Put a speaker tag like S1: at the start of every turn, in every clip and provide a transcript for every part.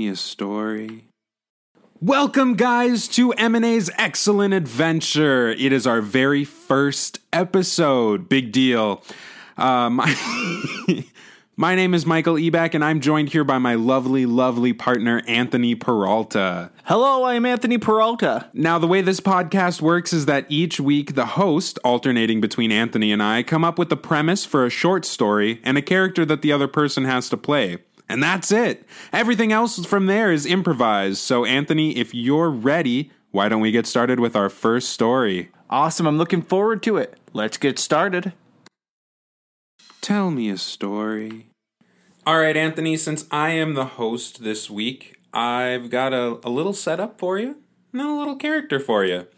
S1: Me a story. Welcome, guys, to M&A's Excellent Adventure. It is our very first episode. Big deal. Uh, my, my name is Michael Eback, and I'm joined here by my lovely, lovely partner, Anthony Peralta.
S2: Hello, I'm Anthony Peralta.
S1: Now, the way this podcast works is that each week the host, alternating between Anthony and I, come up with the premise for a short story and a character that the other person has to play. And that's it. Everything else from there is improvised. So, Anthony, if you're ready, why don't we get started with our first story?
S2: Awesome, I'm looking forward to it. Let's get started.
S1: Tell me a story. All right, Anthony, since I am the host this week, I've got a, a little setup for you and a little character for you.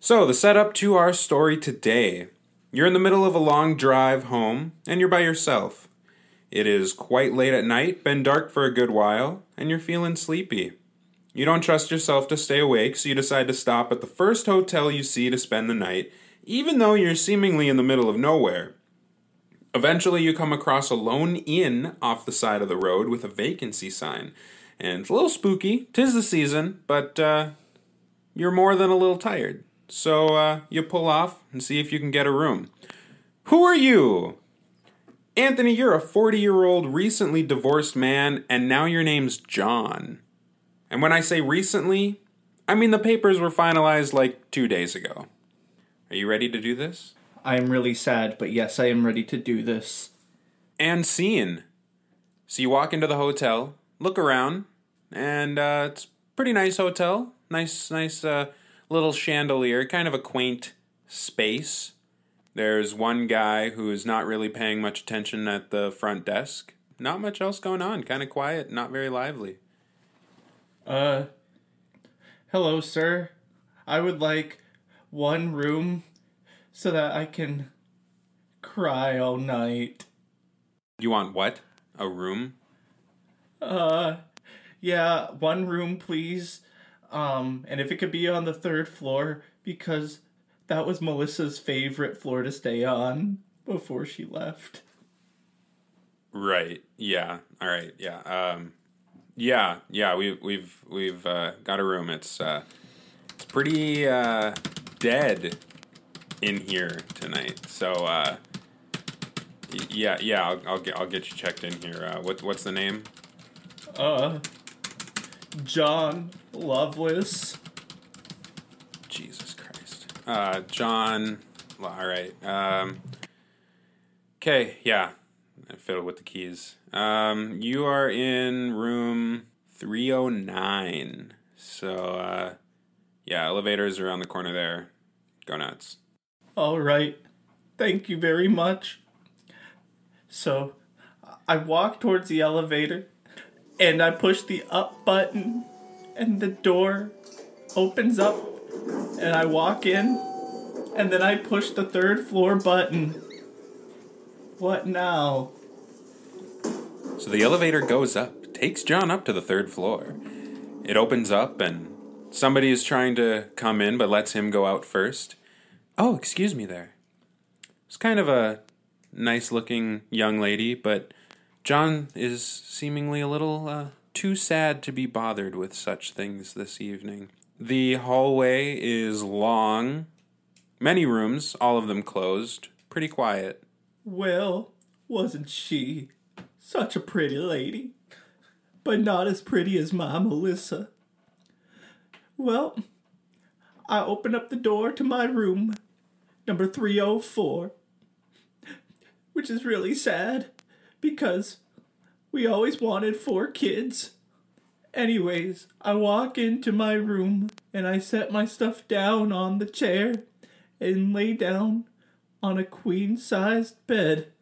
S1: So, the setup to our story today you're in the middle of a long drive home and you're by yourself. It is quite late at night, been dark for a good while, and you're feeling sleepy. You don't trust yourself to stay awake, so you decide to stop at the first hotel you see to spend the night, even though you're seemingly in the middle of nowhere. Eventually, you come across a lone inn off the side of the road with a vacancy sign. And it's a little spooky, tis the season, but uh, you're more than a little tired. So uh, you pull off and see if you can get a room. Who are you? Anthony, you're a 40 year old recently divorced man, and now your name's John. And when I say recently, I mean the papers were finalized like two days ago. Are you ready to do this?
S2: I am really sad, but yes, I am ready to do this.
S1: And scene. So you walk into the hotel, look around, and uh, it's a pretty nice hotel. Nice, nice uh, little chandelier, kind of a quaint space. There's one guy who is not really paying much attention at the front desk. Not much else going on. Kind of quiet, not very lively.
S3: Uh, hello, sir. I would like one room so that I can cry all night.
S1: You want what? A room?
S3: Uh, yeah, one room, please. Um, and if it could be on the third floor, because that was Melissa's favorite floor to stay on before she left.
S1: Right. Yeah. All right. Yeah. Um, yeah. Yeah. We, we've we've uh, got a room. It's uh, it's pretty uh, dead in here tonight. So uh, yeah, yeah. I'll, I'll get I'll get you checked in here. Uh, what what's the name?
S3: Uh, John Lovelace.
S1: Jesus. Uh, John. Well, all right. Um, okay. Yeah. I with the keys. Um, you are in room 309. So, uh, yeah, elevators around the corner there. Go nuts.
S3: All right. Thank you very much. So, I walk towards the elevator and I push the up button and the door opens up and I walk in and then I push the third floor button. What now?
S1: So the elevator goes up, takes John up to the third floor. It opens up, and somebody is trying to come in but lets him go out first. Oh, excuse me there. It's kind of a nice looking young lady, but John is seemingly a little uh, too sad to be bothered with such things this evening. The hallway is long, many rooms, all of them closed, pretty quiet.
S3: Well, wasn't she such a pretty lady? But not as pretty as my Melissa. Well, I open up the door to my room, number 304, which is really sad because we always wanted four kids. Anyways, I walk into my room and I set my stuff down on the chair and lay down on a queen sized bed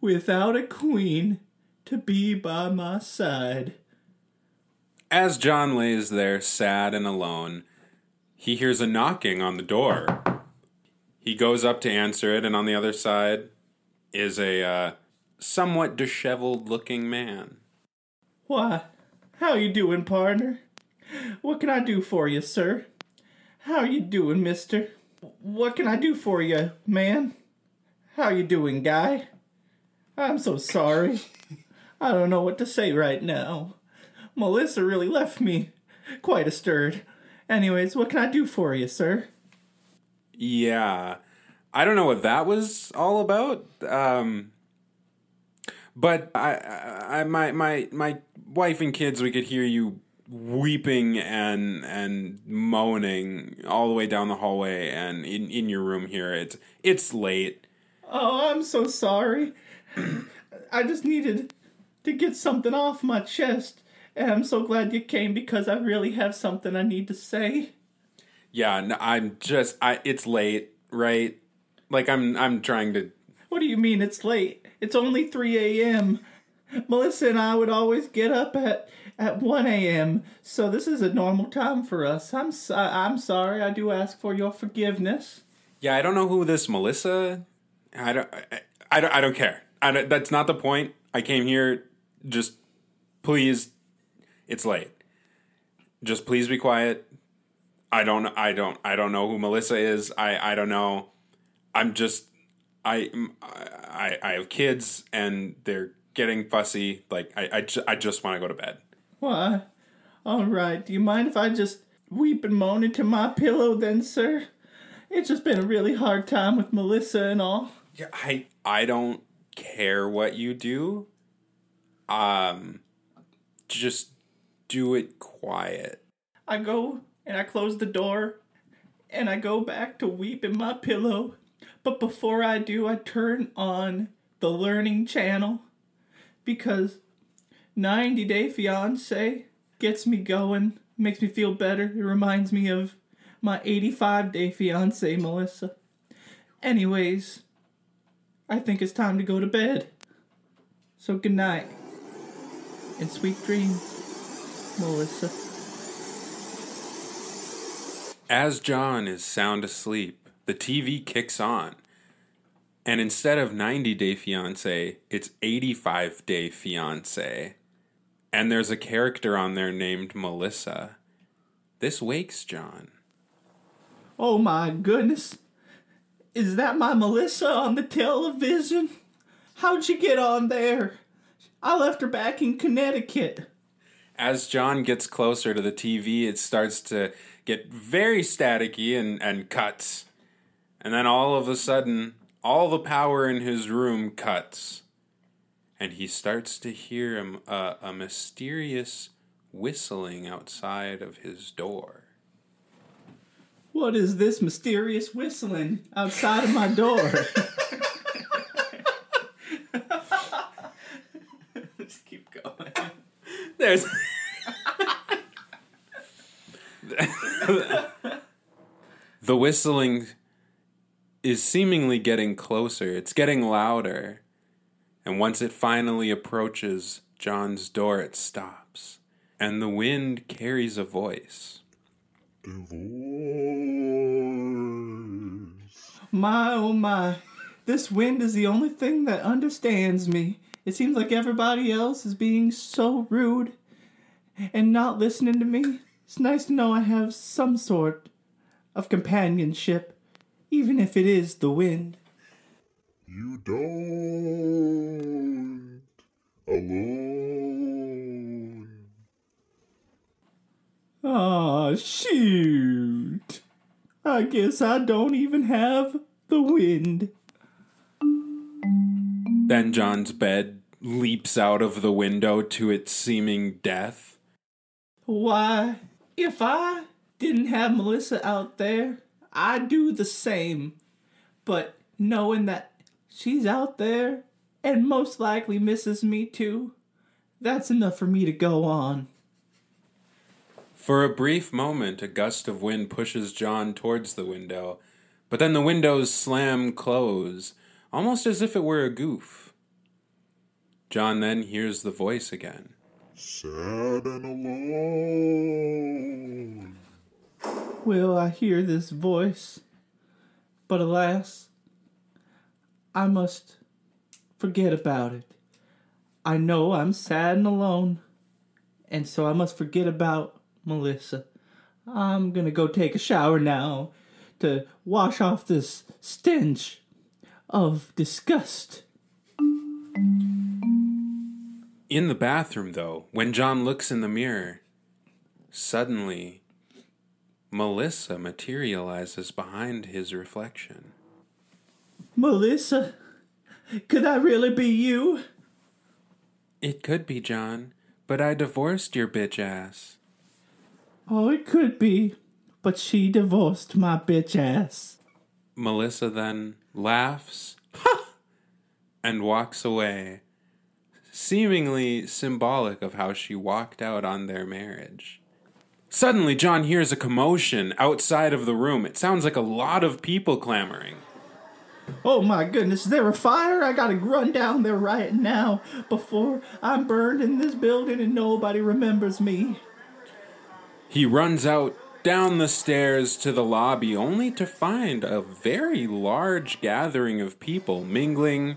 S3: without a queen to be by my side.
S1: As John lays there sad and alone, he hears a knocking on the door. He goes up to answer it, and on the other side is a uh, somewhat disheveled looking man.
S3: Why, how you doing, partner? What can I do for you, sir? How you doing, mister? What can I do for you, man? How you doing, guy? I'm so sorry. I don't know what to say right now. Melissa really left me quite a stirred. Anyways, what can I do for you, sir?
S1: Yeah. I don't know what that was all about. Um, but I, I, my, my, my wife and kids, we could hear you weeping and and moaning all the way down the hallway and in, in your room here. It's it's late.
S3: Oh, I'm so sorry. I just needed to get something off my chest. And I'm so glad you came because I really have something I need to say.
S1: Yeah, no, I'm just I it's late, right? Like I'm I'm trying to
S3: What do you mean it's late? It's only 3 a.m. Melissa and I would always get up at at 1 a.m. So this is a normal time for us. I'm so, I'm sorry. I do ask for your forgiveness.
S1: Yeah, I don't know who this Melissa I don't I, I don't I don't care. I don't, that's not the point. I came here just please it's late. Just please be quiet. I don't I don't I don't know who Melissa is. I I don't know. I'm just I I I have kids and they're getting fussy. Like I I, ju- I just want to go to bed.
S3: Why? All right. Do you mind if I just weep and moan into my pillow then, sir? It's just been a really hard time with Melissa and all.
S1: Yeah, I I don't care what you do. Um just do it quiet.
S3: I go and I close the door and I go back to weep in my pillow. But before I do, I turn on the learning channel because 90 Day Fiance gets me going, makes me feel better. It reminds me of my 85 Day Fiance, Melissa. Anyways, I think it's time to go to bed. So good night and sweet dreams, Melissa.
S1: As John is sound asleep, the TV kicks on. And instead of 90 Day Fiance, it's 85 Day Fiance. And there's a character on there named Melissa. This wakes John.
S3: Oh my goodness. Is that my Melissa on the television? How'd she get on there? I left her back in Connecticut.
S1: As John gets closer to the TV, it starts to get very staticky and, and cuts. And then all of a sudden, all the power in his room cuts. And he starts to hear a, a, a mysterious whistling outside of his door.
S3: What is this mysterious whistling outside of my door? Just keep going.
S1: There's. the whistling is seemingly getting closer. It's getting louder. And once it finally approaches John's door, it stops. And the wind carries a voice.
S3: My oh my. This wind is the only thing that understands me. It seems like everybody else is being so rude and not listening to me. It's nice to know I have some sort of companionship, even if it is the wind.
S4: You don't alone.
S3: Oh, shoot. I guess I don't even have the wind.
S1: Then John's bed leaps out of the window to its seeming death.
S3: Why, if I didn't have Melissa out there, I'd do the same. But knowing that she's out there and most likely misses me too, that's enough for me to go on.
S1: For a brief moment, a gust of wind pushes John towards the window, but then the windows slam close, almost as if it were a goof. John then hears the voice again.
S4: Sad and alone.
S3: Will I hear this voice? But alas, I must forget about it. I know I'm sad and alone, and so I must forget about Melissa. I'm gonna go take a shower now to wash off this stench of disgust.
S1: In the bathroom, though, when John looks in the mirror, suddenly Melissa materializes behind his reflection.
S3: Melissa, could that really be you?
S1: It could be, John, but I divorced your bitch ass.
S3: Oh, it could be, but she divorced my bitch ass.
S1: Melissa then laughs and walks away, seemingly symbolic of how she walked out on their marriage. Suddenly, John hears a commotion outside of the room. It sounds like a lot of people clamoring.
S3: Oh my goodness, is there a fire? I gotta run down there right now before I'm burned in this building and nobody remembers me.
S1: He runs out down the stairs to the lobby only to find a very large gathering of people mingling,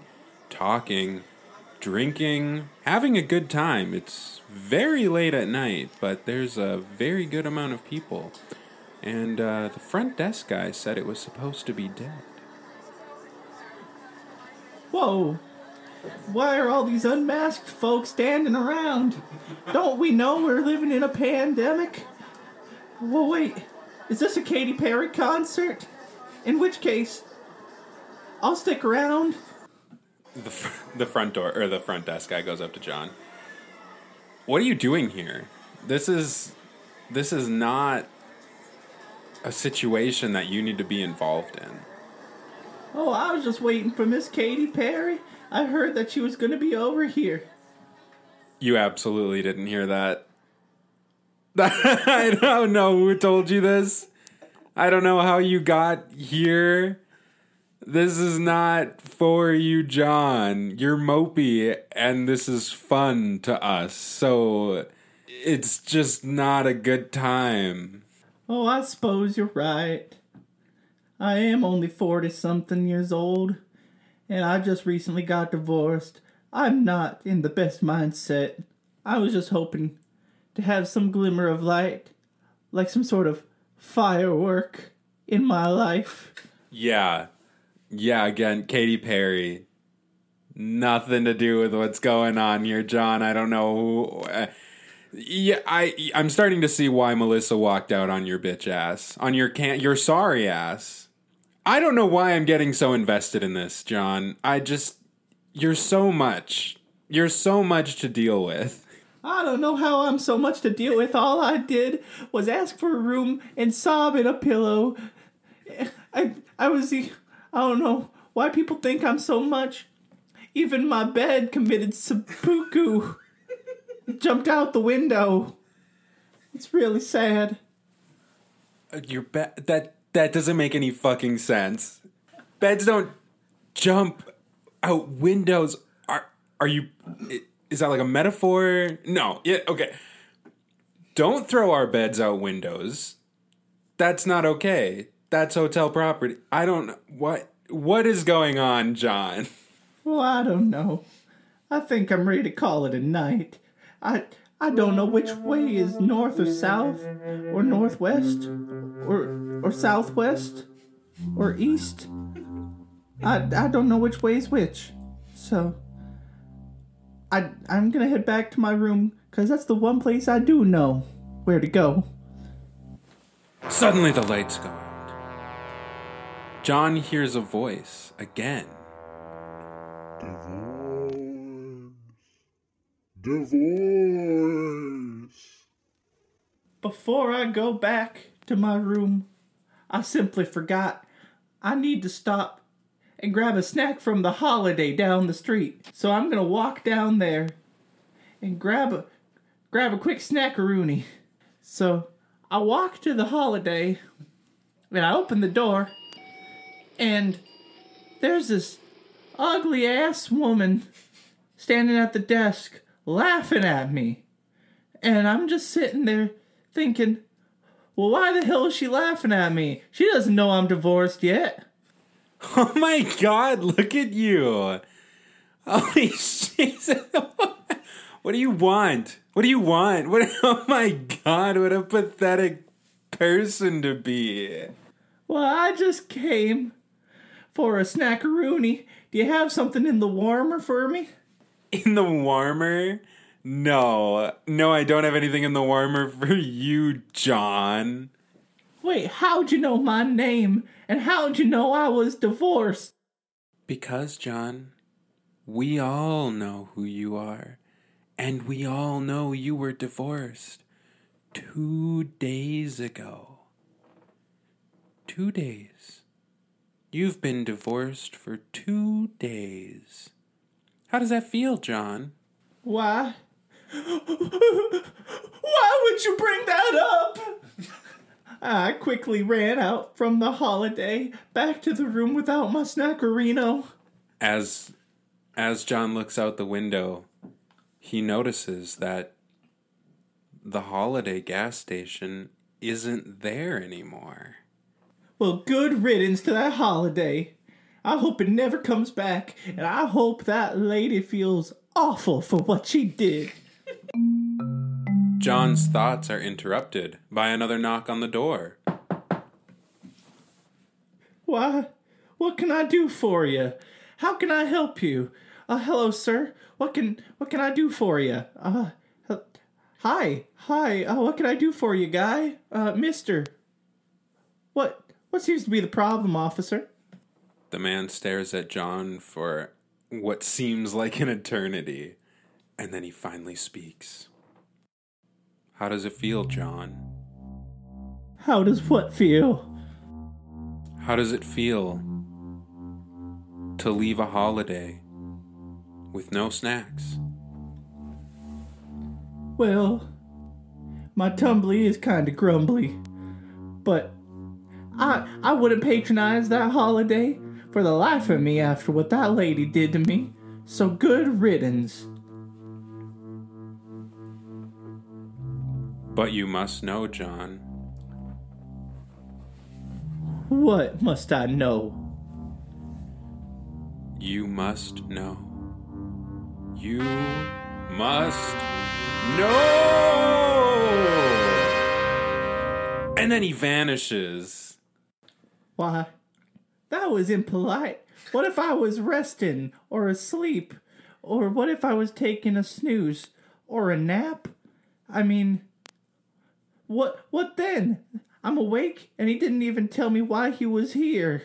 S1: talking, drinking, having a good time. It's very late at night, but there's a very good amount of people. And uh, the front desk guy said it was supposed to be dead.
S3: Whoa, why are all these unmasked folks standing around? Don't we know we're living in a pandemic? Well, wait, is this a Katy Perry concert? In which case, I'll stick around.
S1: The, fr- the front door, or the front desk guy goes up to John. What are you doing here? This is. This is not a situation that you need to be involved in.
S3: Oh, I was just waiting for Miss Katy Perry. I heard that she was going to be over here.
S1: You absolutely didn't hear that. I don't know who told you this. I don't know how you got here. This is not for you, John. You're mopey, and this is fun to us. So it's just not a good time.
S3: Oh, I suppose you're right. I am only 40 something years old, and I just recently got divorced. I'm not in the best mindset. I was just hoping to have some glimmer of light, like some sort of firework in my life.
S1: Yeah. Yeah, again, Katy Perry. Nothing to do with what's going on here, John. I don't know who. Uh, yeah, I I'm starting to see why Melissa walked out on your bitch ass, on your can your sorry ass. I don't know why I'm getting so invested in this, John. I just you're so much. You're so much to deal with.
S3: I don't know how I'm so much to deal with. All I did was ask for a room and sob in a pillow. I I was I don't know why people think I'm so much. Even my bed committed seppuku. Jumped out the window. It's really sad.
S1: Uh, Your bed that that doesn't make any fucking sense. Beds don't jump out windows. Are are you? Is that like a metaphor? No. Yeah. Okay. Don't throw our beds out windows. That's not okay. That's hotel property. I don't. What what is going on, John?
S3: Well, I don't know. I think I'm ready to call it a night. I I don't know which way is north or south, or northwest, or or southwest, or east. I I don't know which way is which. So I I'm gonna head back to my room because that's the one place I do know where to go.
S1: Suddenly the lights go out. John hears a voice again.
S4: Divorce. Divorce.
S3: Before I go back to my room, I simply forgot I need to stop and grab a snack from the holiday down the street. So I'm gonna walk down there and grab a grab a quick snackaroony. So I walk to the holiday and I open the door and there's this ugly ass woman standing at the desk laughing at me. And I'm just sitting there thinking, well, why the hell is she laughing at me? She doesn't know I'm divorced yet.
S1: Oh my god, look at you. Holy shit. what do you want? What do you want? What oh my god, what a pathetic person to be.
S3: Well, I just came for a snackaroony. Do you have something in the warmer for me?
S1: In the warmer? No. No, I don't have anything in the warmer for you, John.
S3: Wait, how'd you know my name? And how'd you know I was divorced?
S1: Because, John, we all know who you are. And we all know you were divorced two days ago. Two days. You've been divorced for two days. How does that feel, John?
S3: Why? Why would you bring that up? I quickly ran out from the holiday back to the room without my snackerino.
S1: As as John looks out the window, he notices that the holiday gas station isn't there anymore.
S3: Well, good riddance to that holiday. I hope it never comes back, and I hope that lady feels awful for what she did.
S1: John's thoughts are interrupted by another knock on the door.
S3: Why? What can I do for you? How can I help you? Uh, hello, sir. What can what can I do for you? Uh, uh hi, hi. Uh, what can I do for you, guy? Uh, Mister. What what seems to be the problem, officer?
S1: The man stares at John for what seems like an eternity, and then he finally speaks. How does it feel, John?
S3: How does what feel?
S1: How does it feel to leave a holiday with no snacks?
S3: Well, my tumbly is kind of grumbly, but I I wouldn't patronize that holiday for the life of me after what that lady did to me. So good riddance.
S1: But you must know, John.
S3: What must I know?
S1: You must know. You must know! And then he vanishes.
S3: Why, that was impolite. What if I was resting or asleep? Or what if I was taking a snooze or a nap? I mean, what what then? I'm awake and he didn't even tell me why he was here.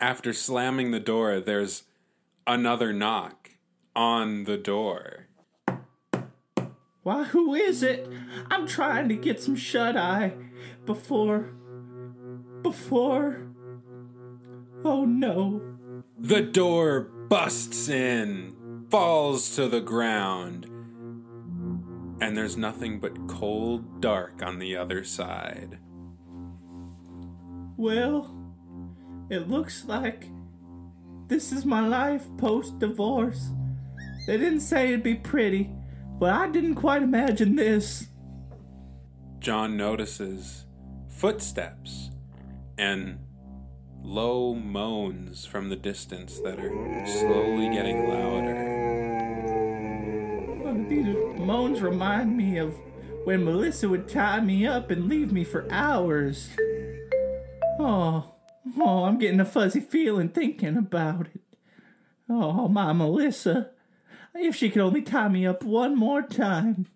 S1: After slamming the door, there's another knock on the door.
S3: Why, who is it? I'm trying to get some shut eye before. Before. Oh no.
S1: The door busts in, falls to the ground, and there's nothing but cold dark on the other side.
S3: Well, it looks like this is my life post divorce. They didn't say it'd be pretty, but I didn't quite imagine this.
S1: John notices footsteps and low moans from the distance that are slowly getting louder.
S3: These moans remind me of when Melissa would tie me up and leave me for hours. Oh, oh, I'm getting a fuzzy feeling thinking about it. Oh, my Melissa. If she could only tie me up one more time.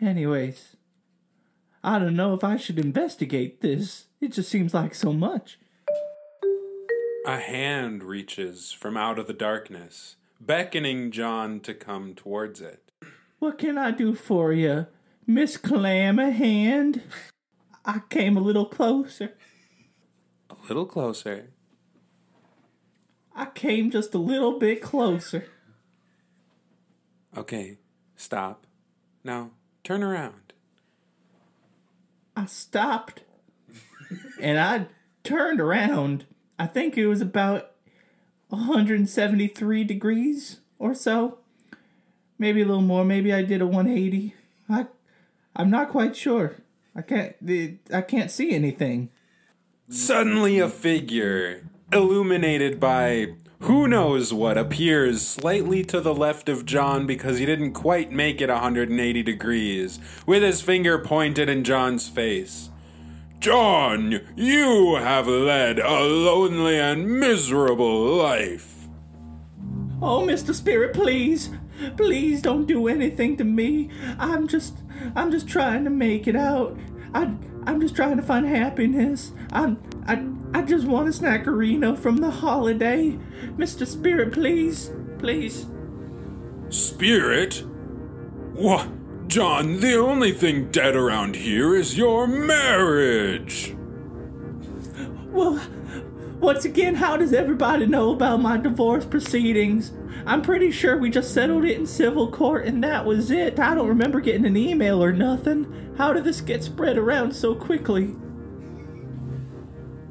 S3: Anyways, I don't know if I should investigate this. It just seems like so much.
S1: A hand reaches from out of the darkness, beckoning John to come towards it.
S3: What can I do for you, Miss Clamahand? I came a little closer.
S1: A little closer.
S3: I came just a little bit closer.
S1: Okay, stop. Now, turn around.
S3: I stopped and I turned around. I think it was about 173 degrees or so. Maybe a little more. Maybe I did a 180. I I'm not quite sure. I can't I can't see anything.
S1: Suddenly, a figure, illuminated by who knows what, appears slightly to the left of John because he didn't quite make it 180 degrees, with his finger pointed in John's face. John, you have led a lonely and miserable life.
S3: Oh, Mr. Spirit, please. Please don't do anything to me. I'm just I'm just trying to make it out. I I'm just trying to find happiness. I'm I I just want a snackerino from the holiday. Mr. Spirit, please. Please.
S1: Spirit? What? John, the only thing dead around here is your marriage.
S3: Well, once again, how does everybody know about my divorce proceedings? I'm pretty sure we just settled it in civil court and that was it. I don't remember getting an email or nothing. How did this get spread around so quickly?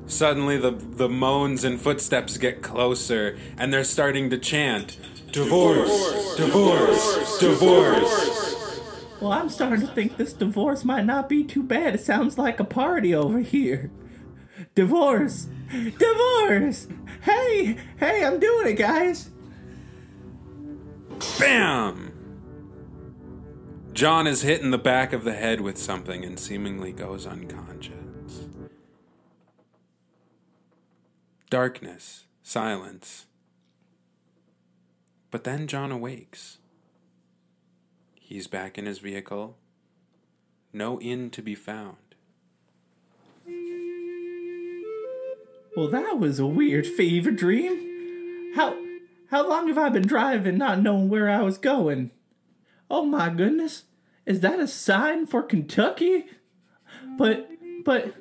S1: Suddenly, the, the moans and footsteps get closer, and they're starting to chant Divorce! Divorce! Divorce!
S3: Well, I'm starting to think this divorce might not be too bad. It sounds like a party over here. Divorce! Divorce! Hey! Hey, I'm doing it, guys!
S1: Bam! John is hit in the back of the head with something and seemingly goes unconscious. Darkness, silence. But then John awakes. He's back in his vehicle. No inn to be found.
S3: Well, that was a weird fever dream. How how long have I been driving not knowing where I was going? Oh my goodness. Is that a sign for Kentucky? But but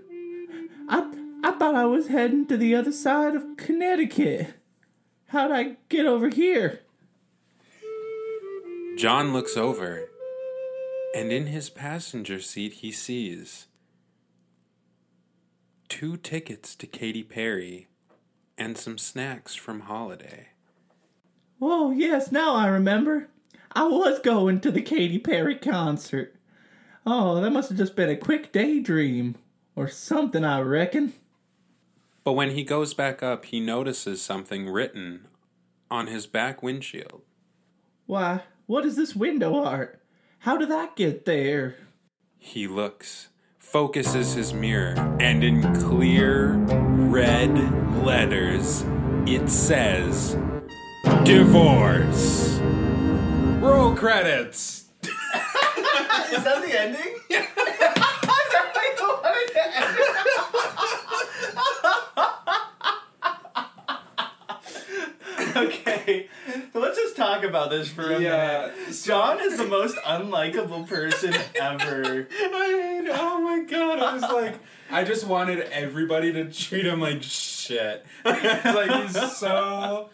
S3: I I thought I was heading to the other side of Connecticut. How'd I get over here?
S1: John looks over, and in his passenger seat he sees two tickets to Katy Perry and some snacks from Holiday.
S3: Oh, yes, now I remember. I was going to the Katy Perry concert. Oh, that must have just been a quick daydream. Or something, I reckon.
S1: But when he goes back up, he notices something written on his back windshield.
S3: Why, what is this window art? How did that get there?
S1: He looks, focuses his mirror, and in clear red letters, it says Divorce. Roll credits.
S3: Is that the ending? Is that how you wanted to end it? Okay, so let's just talk about this for a minute. John is the most unlikable person ever.
S1: I mean, oh my god, I was like, I just wanted everybody to treat him like shit. like he's so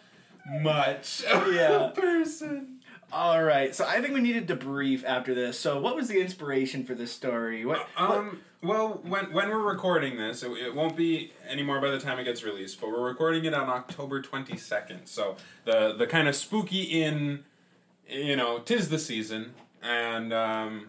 S1: much of
S3: Yeah.
S1: a person.
S3: All right, so I think we needed to debrief after this. So, what was the inspiration for this story? What? what-
S1: Um. Well, when when we're recording this, it, it won't be anymore by the time it gets released. But we're recording it on October twenty second. So the the kind of spooky in, you know, tis the season, and um,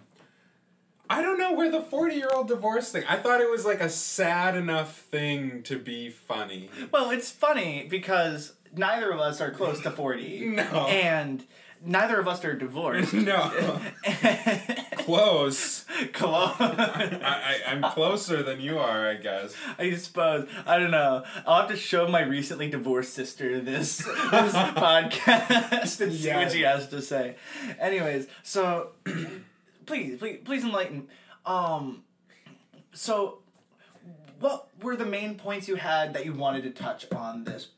S1: I don't know where the forty year old divorce thing. I thought it was like a sad enough thing to be funny.
S3: Well, it's funny because neither of us are close to 40.
S1: No.
S3: And neither of us are divorced.
S1: no, close.
S3: Close.
S1: I, I I'm closer than you are, I guess.
S3: I suppose. I don't know. I'll have to show my recently divorced sister this, this podcast and see what she has to say. Anyways, so please, please, please enlighten. Um,
S5: so, what were the main points you had that you wanted to touch on this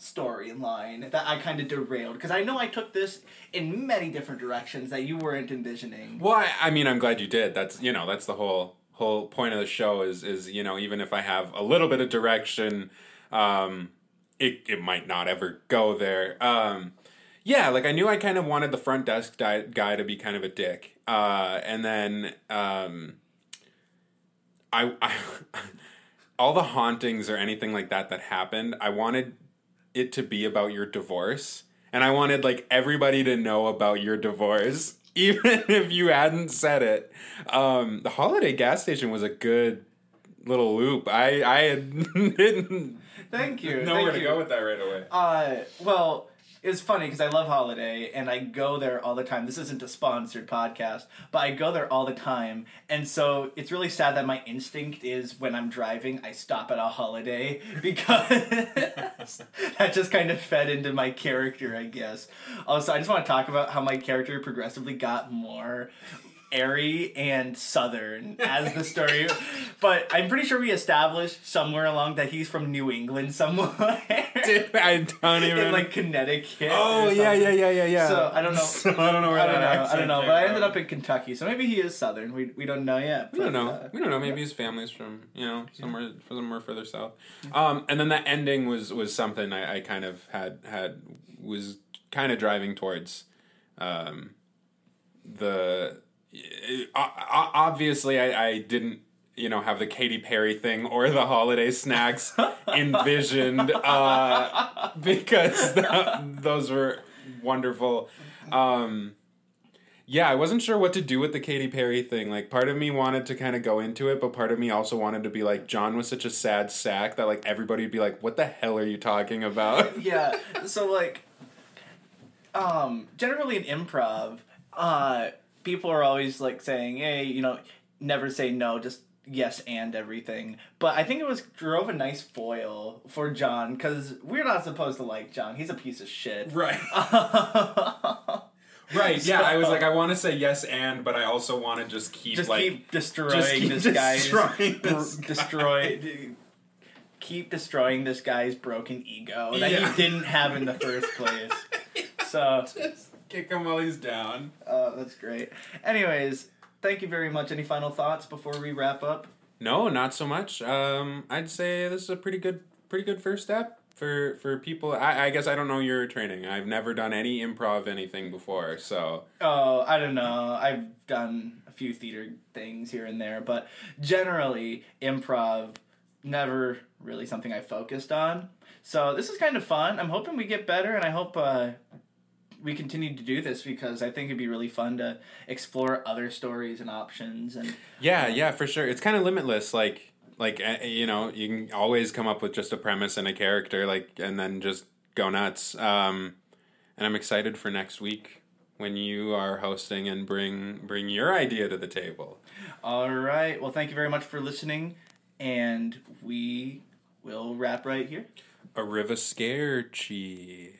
S5: storyline that I kind of derailed? Because I know I took this in many different directions that you weren't envisioning.
S1: Well, I, I mean, I'm glad you did. That's you know, that's the whole whole point of the show is is you know, even if I have a little bit of direction, um, it it might not ever go there. Um, yeah, like I knew I kind of wanted the front desk di- guy to be kind of a dick, uh, and then um, I, I all the hauntings or anything like that that happened, I wanted it to be about your divorce, and I wanted like everybody to know about your divorce, even if you hadn't said it. Um, the holiday gas station was a good little loop. I I had didn't
S5: Thank you.
S1: know
S5: thank
S1: where to
S5: you.
S1: go with that right away.
S5: Uh, well, it's funny because I love Holiday and I go there all the time. This isn't a sponsored podcast, but I go there all the time. And so it's really sad that my instinct is when I'm driving, I stop at a Holiday because that just kind of fed into my character, I guess. Also, I just want to talk about how my character progressively got more airy and southern as the story but i'm pretty sure we established somewhere along that he's from new england somewhere
S1: I don't even
S5: in like Connecticut.
S1: Oh yeah, yeah, yeah, yeah, yeah.
S5: So I don't know.
S1: So I don't know where
S5: I don't
S1: that
S5: know. I don't know. But I ended up in Kentucky, so maybe he is Southern. We we don't know yet.
S1: We don't know.
S5: uh,
S1: we don't know. Maybe his family's from you know somewhere somewhere further south. Um, and then that ending was was something I, I kind of had had was kind of driving towards. Um, the obviously I, I didn't you know have the Katy Perry thing or the holiday snacks envisioned uh, because th- those were wonderful. Um, yeah, I wasn't sure what to do with the Katy Perry thing. Like, part of me wanted to kind of go into it, but part of me also wanted to be like, John was such a sad sack that like everybody would be like, "What the hell are you talking about?"
S5: yeah. So like, um, generally in improv, uh, people are always like saying, "Hey, you know, never say no, just." Yes, and everything, but I think it was drove a nice foil for John because we're not supposed to like John. He's a piece of shit.
S1: Right. Right. Yeah, I was like, I want to say yes and, but I also want to just keep
S5: just
S1: like
S5: keep destroying
S1: just keep
S5: this guy's
S1: destroying
S5: br-
S1: this guy.
S5: destroy keep destroying this guy's broken ego that
S1: Yeah.
S5: he didn't have in the first place. So
S1: kick him while he's down.
S5: uh, that's great. Anyways, thank you very much. Any final thoughts before we wrap up?
S1: No, not so much. Um, I'd say this is a pretty good, pretty good first step for for people. I, I guess I don't know your training. I've never done any improv anything before, so
S5: Oh, I don't know. I've done a few theater things here and there, but generally improv never really something I focused on. So this is kind of fun. I'm hoping we get better, and I hope uh, we continue to do this because I think it'd be really fun to explore other stories and options. And
S1: yeah, yeah, for sure. It's kind of limitless. Like like uh, you know, you can always come up with just a premise and a character, like, and then just go nuts. Um, and I'm excited for next week when you are hosting and bring bring your idea to the table.
S5: all right, well, thank you very much for listening, and we will wrap right here.
S1: Arriva Scarechi.